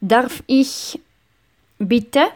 Darf ich bitte?